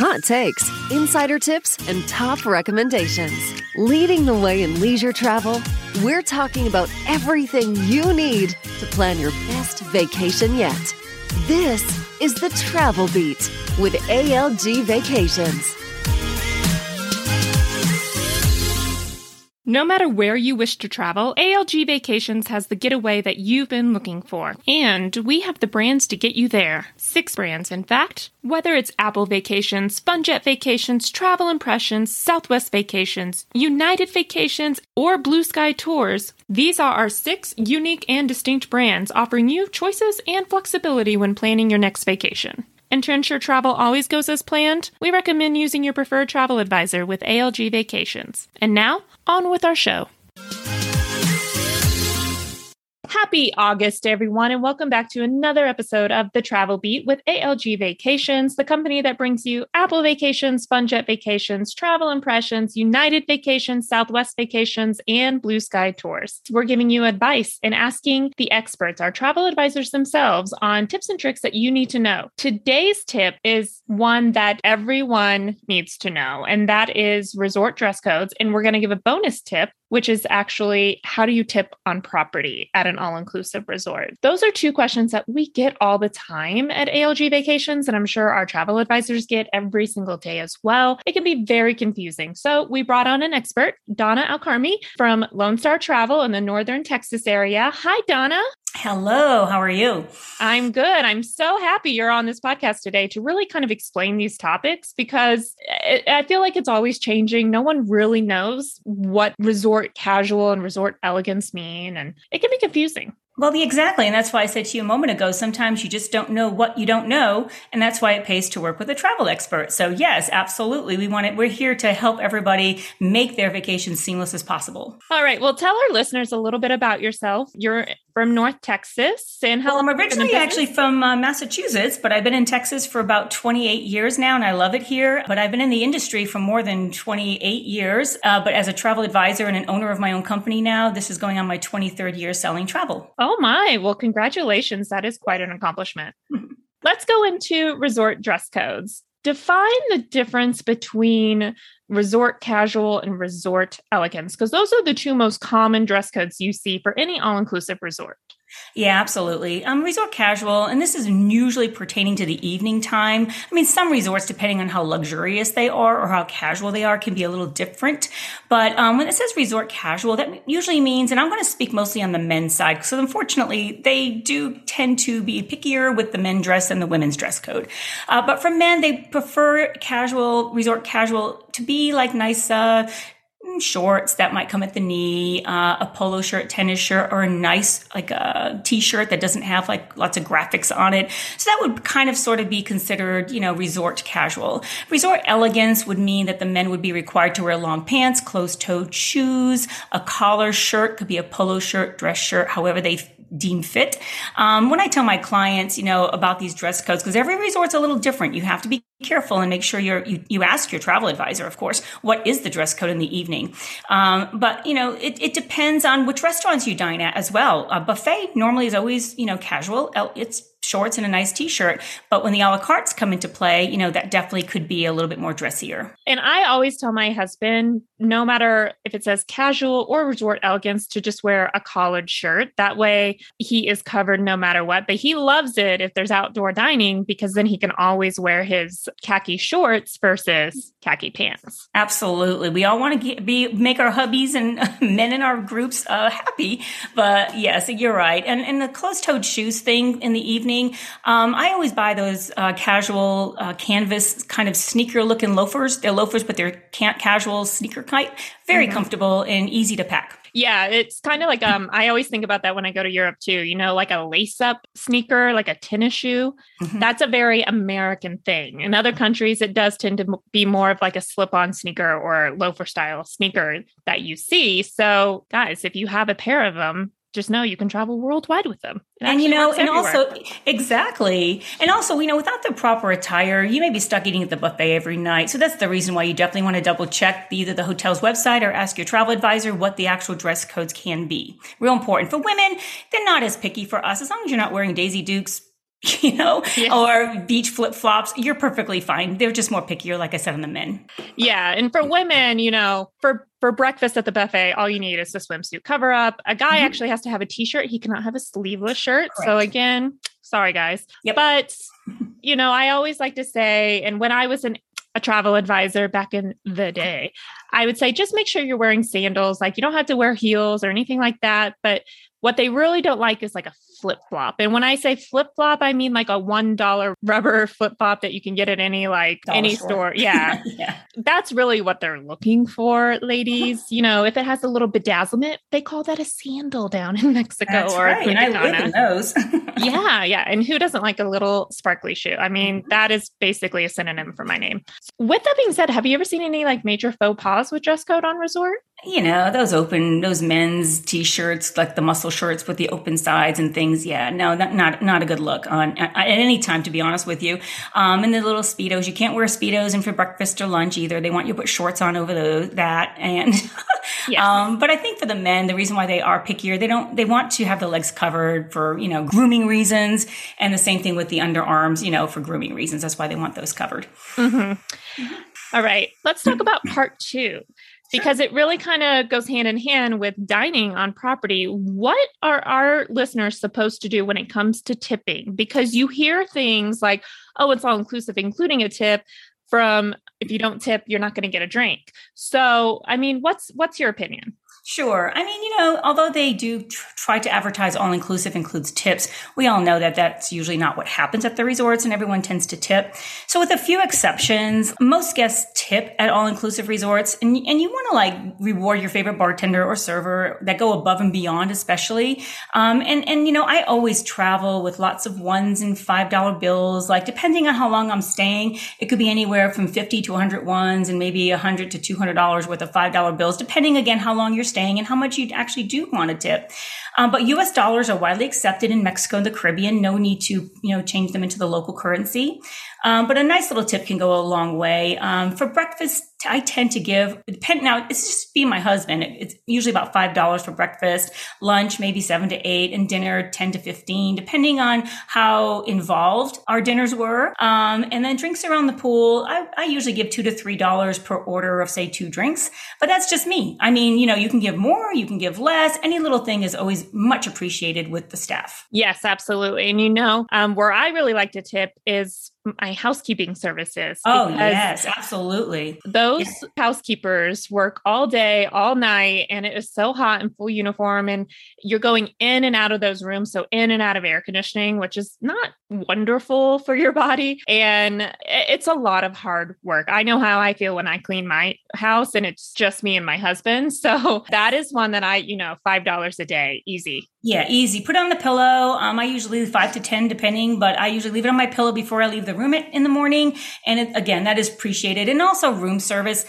hot takes, insider tips, and top recommendations. Leading the way in leisure travel, we're talking about everything you need to plan your best vacation yet. This is the Travel Beat with ALG Vacations. No matter where you wish to travel, ALG Vacations has the getaway that you've been looking for. And we have the brands to get you there. Six brands, in fact. Whether it's Apple Vacations, Funjet Vacations, Travel Impressions, Southwest Vacations, United Vacations, or Blue Sky Tours, these are our six unique and distinct brands offering you choices and flexibility when planning your next vacation. And to ensure travel always goes as planned, we recommend using your preferred travel advisor with ALG Vacations. And now, on with our show. Happy August, everyone, and welcome back to another episode of The Travel Beat with ALG Vacations, the company that brings you Apple Vacations, Funjet Vacations, Travel Impressions, United Vacations, Southwest Vacations, and Blue Sky Tours. We're giving you advice and asking the experts, our travel advisors themselves, on tips and tricks that you need to know. Today's tip is one that everyone needs to know, and that is resort dress codes. And we're going to give a bonus tip which is actually how do you tip on property at an all inclusive resort? Those are two questions that we get all the time at ALG Vacations, and I'm sure our travel advisors get every single day as well. It can be very confusing. So we brought on an expert, Donna Alkarmi from Lone Star Travel in the Northern Texas area. Hi, Donna. Hello, how are you? I'm good. I'm so happy you're on this podcast today to really kind of explain these topics because eh, eh, I feel like it's always changing. No one really knows what resort casual and resort elegance mean, and it can be confusing. Well, exactly. And that's why I said to you a moment ago, sometimes you just don't know what you don't know. And that's why it pays to work with a travel expert. So yes, absolutely. We want it. We're here to help everybody make their vacation seamless as possible. All right. Well, tell our listeners a little bit about yourself. You're from North Texas. And how well, I'm originally actually from uh, Massachusetts, but I've been in Texas for about 28 years now and I love it here. But I've been in the industry for more than 28 years. Uh, but as a travel advisor and an owner of my own company now, this is going on my 23rd year selling travel. Oh my. Well, congratulations. That is quite an accomplishment. Let's go into resort dress codes. Define the difference between resort casual and resort elegance, because those are the two most common dress codes you see for any all inclusive resort. Yeah, absolutely. Um, resort casual, and this is usually pertaining to the evening time. I mean, some resorts, depending on how luxurious they are or how casual they are, can be a little different. But um, when it says resort casual, that usually means, and I'm going to speak mostly on the men's side, because unfortunately, they do tend to be pickier with the men dress and the women's dress code. Uh, but for men, they prefer casual, resort casual to be like nice, uh, shorts that might come at the knee, uh, a polo shirt, tennis shirt, or a nice like a t-shirt that doesn't have like lots of graphics on it. So that would kind of sort of be considered, you know, resort casual. Resort elegance would mean that the men would be required to wear long pants, closed-toed shoes, a collar shirt, could be a polo shirt, dress shirt, however they deem fit. Um, when I tell my clients, you know, about these dress codes, because every resort's a little different, you have to be careful and make sure you, you ask your travel advisor, of course, what is the dress code in the evening. Um, but, you know, it, it depends on which restaurants you dine at as well. A buffet normally is always, you know, casual. It's shorts and a nice t-shirt. But when the a la cartes come into play, you know, that definitely could be a little bit more dressier. And I always tell my husband, no matter if it says casual or resort elegance, to just wear a collared shirt. That way he is covered no matter what. But he loves it if there's outdoor dining because then he can always wear his khaki shorts versus khaki pants. Absolutely. We all want to be make our hubbies and men in our groups uh, happy. But yes, you're right. And and the closed-toed shoes thing in the evening. Um, I always buy those uh, casual uh, canvas kind of sneaker looking loafers. They're loafers, but they're casual sneaker type. Very mm-hmm. comfortable and easy to pack. Yeah, it's kind of like um I always think about that when I go to Europe too. You know, like a lace-up sneaker, like a tennis shoe. Mm-hmm. That's a very American thing. In other countries it does tend to be more of like a slip-on sneaker or loafer style sneaker that you see. So, guys, if you have a pair of them, just know you can travel worldwide with them. And you know, and also exactly, and also, you know, without the proper attire, you may be stuck eating at the buffet every night. So that's the reason why you definitely want to double check either the hotel's website or ask your travel advisor what the actual dress codes can be. Real important for women; they're not as picky for us as long as you're not wearing Daisy Dukes you know, yes. or beach flip flops, you're perfectly fine. They're just more pickier, like I said, on the men. Yeah. And for women, you know, for for breakfast at the buffet, all you need is a swimsuit cover up. A guy mm-hmm. actually has to have a t-shirt. He cannot have a sleeveless shirt. Correct. So again, sorry guys. Yep. But you know, I always like to say, and when I was an a travel advisor back in the day, I would say just make sure you're wearing sandals. Like you don't have to wear heels or anything like that, but what they really don't like is like a flip flop. And when I say flip flop, I mean like a $1 rubber flip flop that you can get at any like Dollar any store. store. Yeah. yeah. That's really what they're looking for, ladies. You know, if it has a little bedazzlement, they call that a sandal down in Mexico That's or right. And I live in those. yeah. Yeah. And who doesn't like a little sparkly shoe? I mean, mm-hmm. that is basically a synonym for my name. With that being said, have you ever seen any like major faux pas with dress code on resort? you know those open those men's t-shirts like the muscle shirts with the open sides and things yeah no not not, not a good look on at, any time to be honest with you um and the little speedos you can't wear speedos in for breakfast or lunch either they want you to put shorts on over those that and yes. um but i think for the men the reason why they are pickier they don't they want to have the legs covered for you know grooming reasons and the same thing with the underarms you know for grooming reasons that's why they want those covered. Mm-hmm. All right, let's talk about part two because it really kind of goes hand in hand with dining on property. What are our listeners supposed to do when it comes to tipping? Because you hear things like, oh, it's all inclusive, including a tip from if you don't tip, you're not going to get a drink. So, I mean, what's what's your opinion? Sure. I mean, you know, although they do tr- try to advertise all inclusive includes tips, we all know that that's usually not what happens at the resorts and everyone tends to tip. So with a few exceptions, most guests tip at all inclusive resorts and, and you want to like reward your favorite bartender or server that go above and beyond, especially. Um, and, and, you know, I always travel with lots of ones and $5 bills, like depending on how long I'm staying, it could be anywhere from 50 to 100 ones and maybe 100 to $200 worth of $5 bills, depending again how long you're staying staying and how much you actually do want to tip. Um, but U.S. dollars are widely accepted in Mexico and the Caribbean. No need to, you know, change them into the local currency. Um, but a nice little tip can go a long way. Um, for breakfast, I tend to give, depend, now it's just be my husband. It's usually about $5 for breakfast, lunch, maybe seven to eight, and dinner 10 to 15, depending on how involved our dinners were. Um, and then drinks around the pool, I, I usually give two to $3 per order of say two drinks, but that's just me. I mean, you know, you can give more, you can give less. Any little thing is always much appreciated with the staff. Yes, absolutely. And you know, um, where I really like to tip is my housekeeping services. Oh, yes, absolutely. Those yeah. housekeepers work all day, all night, and it is so hot in full uniform. And you're going in and out of those rooms. So, in and out of air conditioning, which is not wonderful for your body. And it's a lot of hard work. I know how I feel when I clean my house, and it's just me and my husband. So, that is one that I, you know, $5 a day, easy. Yeah, easy. Put it on the pillow. Um, I usually leave five to 10 depending, but I usually leave it on my pillow before I leave the room in the morning. And it, again, that is appreciated. And also room service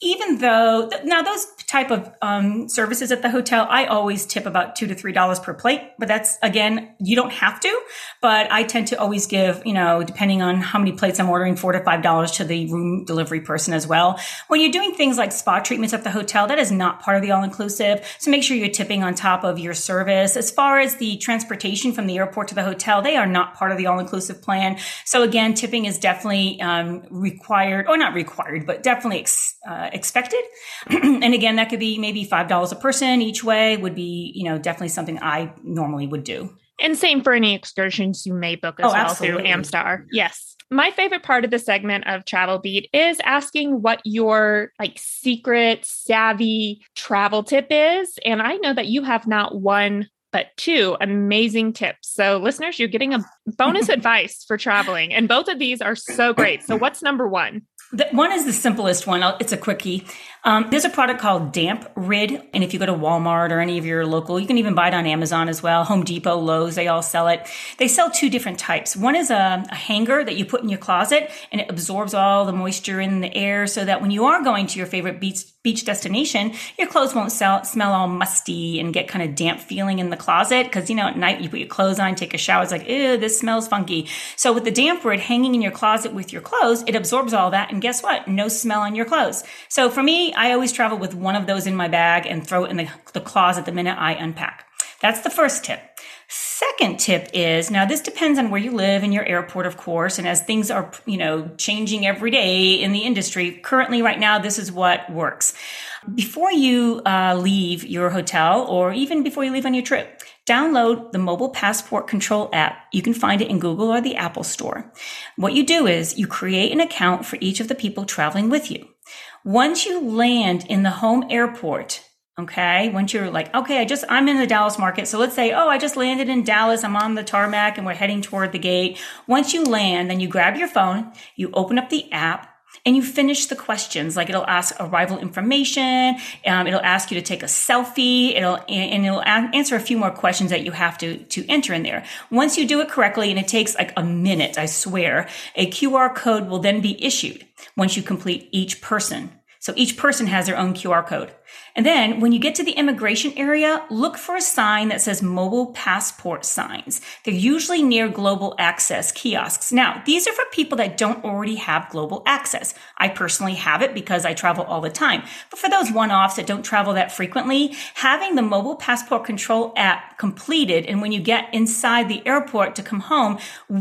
even though now those type of um, services at the hotel i always tip about two to three dollars per plate but that's again you don't have to but i tend to always give you know depending on how many plates i'm ordering four to five dollars to the room delivery person as well. When you're doing things like spa treatments at the hotel that is not part of the all-inclusive so make sure you're tipping on top of your service. As far as the transportation from the airport to the hotel they are not part of the all-inclusive plan. So again tipping is definitely um, required or not required but definitely uh, uh, expected. and again, that could be maybe $5 a person each way would be, you know, definitely something I normally would do. And same for any excursions you may book as oh, well absolutely. through Amstar. Yes. My favorite part of the segment of Travel Beat is asking what your like secret savvy travel tip is. And I know that you have not one but two amazing tips. So, listeners, you're getting a bonus advice for traveling, and both of these are so great. So, what's number one? The, one is the simplest one. It's a quickie. Um, there's a product called Damp Rid, and if you go to Walmart or any of your local, you can even buy it on Amazon as well. Home Depot, Lowe's, they all sell it. They sell two different types. One is a, a hanger that you put in your closet, and it absorbs all the moisture in the air, so that when you are going to your favorite beach beach destination, your clothes won't sell, smell all musty and get kind of damp feeling in the closet. Because you know, at night you put your clothes on, take a shower, it's like, ew, this smells funky. So with the Damp Rid hanging in your closet with your clothes, it absorbs all that, and guess what? No smell on your clothes. So for me, I always travel with one of those in my bag and throw it in the, the closet the minute I unpack. That's the first tip. Second tip is now this depends on where you live and your airport, of course. And as things are, you know, changing every day in the industry, currently right now, this is what works. Before you uh, leave your hotel or even before you leave on your trip, download the mobile passport control app. You can find it in Google or the Apple store. What you do is you create an account for each of the people traveling with you. Once you land in the home airport, Okay. Once you're like, okay, I just, I'm in the Dallas market. So let's say, oh, I just landed in Dallas. I'm on the tarmac and we're heading toward the gate. Once you land, then you grab your phone, you open up the app, and you finish the questions. Like it'll ask arrival information. Um, it'll ask you to take a selfie. It'll and it'll answer a few more questions that you have to to enter in there. Once you do it correctly, and it takes like a minute, I swear, a QR code will then be issued once you complete each person. So each person has their own QR code. And then when you get to the immigration area, look for a sign that says mobile passport signs. They're usually near global access kiosks. Now, these are for people that don't already have global access. I personally have it because I travel all the time. But for those one-offs that don't travel that frequently, having the mobile passport control app completed and when you get inside the airport to come home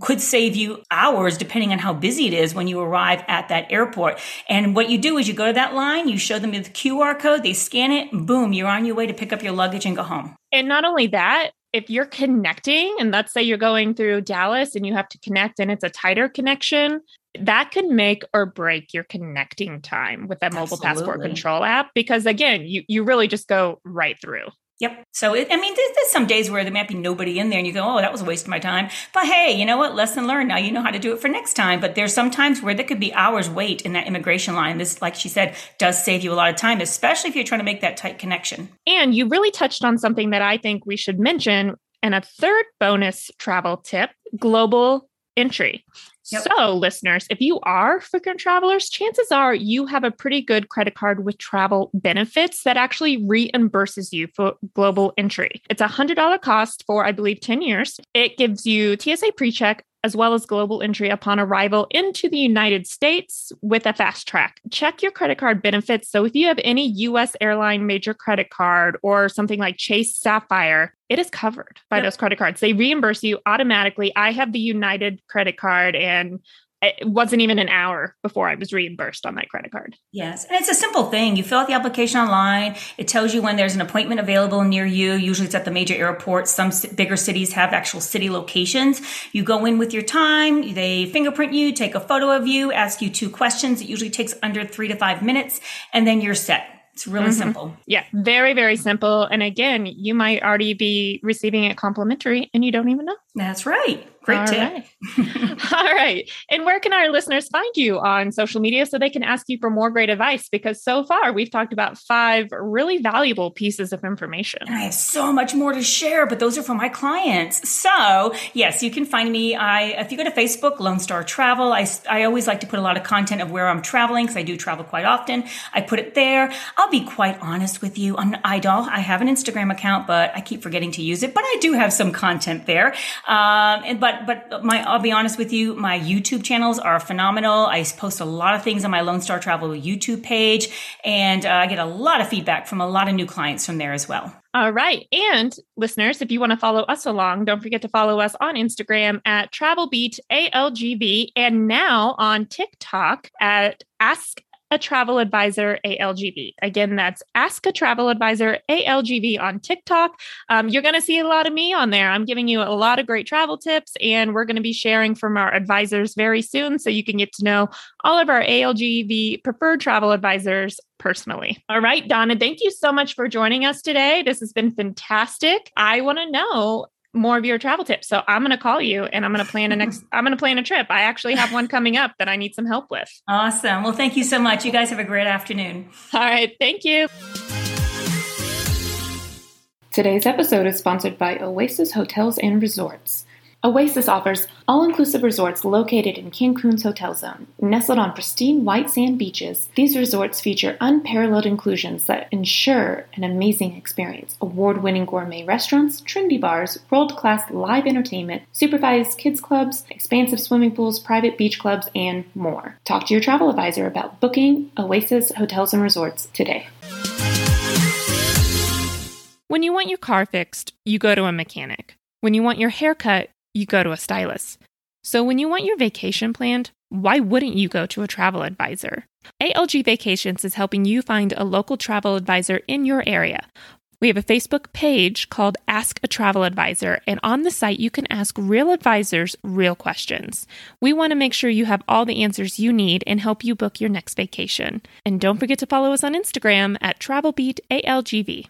could save you hours depending on how busy it is when you arrive at that airport. And what you do is you go to that line, you show them the QR code, they scan it, boom, you're on your way to pick up your luggage and go home. And not only that, if you're connecting, and let's say you're going through Dallas and you have to connect and it's a tighter connection, that can make or break your connecting time with that mobile Absolutely. passport control app because again, you you really just go right through. Yep. So, it, I mean, there's, there's, some days where there might be nobody in there and you go, oh, that was a waste of my time. But hey, you know what? Lesson learned. Now you know how to do it for next time. But there's some times where there could be hours wait in that immigration line. This, like she said, does save you a lot of time, especially if you're trying to make that tight connection. And you really touched on something that I think we should mention. And a third bonus travel tip global entry. Yep. So, listeners, if you are frequent travelers, chances are you have a pretty good credit card with travel benefits that actually reimburses you for global entry. It's a $100 cost for, I believe, 10 years. It gives you TSA PreCheck, as well as global entry upon arrival into the United States with a fast track. Check your credit card benefits. So, if you have any US airline major credit card or something like Chase Sapphire, it is covered by yep. those credit cards. They reimburse you automatically. I have the United credit card and it wasn't even an hour before I was reimbursed on that credit card. Yes. And it's a simple thing. You fill out the application online. It tells you when there's an appointment available near you. Usually it's at the major airports. Some bigger cities have actual city locations. You go in with your time. They fingerprint you, take a photo of you, ask you two questions. It usually takes under three to five minutes and then you're set. It's really mm-hmm. simple. Yeah, very, very simple. And again, you might already be receiving it complimentary and you don't even know. That's right. Great All tip. Right. All right. And where can our listeners find you on social media so they can ask you for more great advice? Because so far we've talked about five really valuable pieces of information. And I have so much more to share, but those are for my clients. So yes, you can find me. I if you go to Facebook, Lone Star Travel, I, I always like to put a lot of content of where I'm traveling because I do travel quite often. I put it there. I'll be quite honest with you. I'm idle. I have an Instagram account, but I keep forgetting to use it. But I do have some content there. Um, and, but but my I'll be honest with you, my YouTube channels are phenomenal. I post a lot of things on my Lone Star Travel YouTube page, and uh, I get a lot of feedback from a lot of new clients from there as well. All right. And listeners, if you want to follow us along, don't forget to follow us on Instagram at TravelBeatALGV and now on TikTok at Ask a travel advisor ALGV. Again, that's Ask a Travel Advisor ALGV on TikTok. Um, you're going to see a lot of me on there. I'm giving you a lot of great travel tips, and we're going to be sharing from our advisors very soon so you can get to know all of our ALGV preferred travel advisors personally. All right, Donna, thank you so much for joining us today. This has been fantastic. I want to know more of your travel tips. So I'm going to call you and I'm going to plan a next, I'm going to plan a trip. I actually have one coming up that I need some help with. Awesome. Well, thank you so much. You guys have a great afternoon. All right. Thank you. Today's episode is sponsored by Oasis Hotels and Resorts. Oasis offers all inclusive resorts located in Cancun's hotel zone. Nestled on pristine white sand beaches, these resorts feature unparalleled inclusions that ensure an amazing experience. Award winning gourmet restaurants, trendy bars, world class live entertainment, supervised kids clubs, expansive swimming pools, private beach clubs, and more. Talk to your travel advisor about booking Oasis Hotels and Resorts today. When you want your car fixed, you go to a mechanic. When you want your hair cut, you go to a stylist. So when you want your vacation planned, why wouldn't you go to a travel advisor? ALG Vacations is helping you find a local travel advisor in your area. We have a Facebook page called Ask a Travel Advisor, and on the site you can ask real advisors real questions. We want to make sure you have all the answers you need and help you book your next vacation. And don't forget to follow us on Instagram at TravelBeatALGV.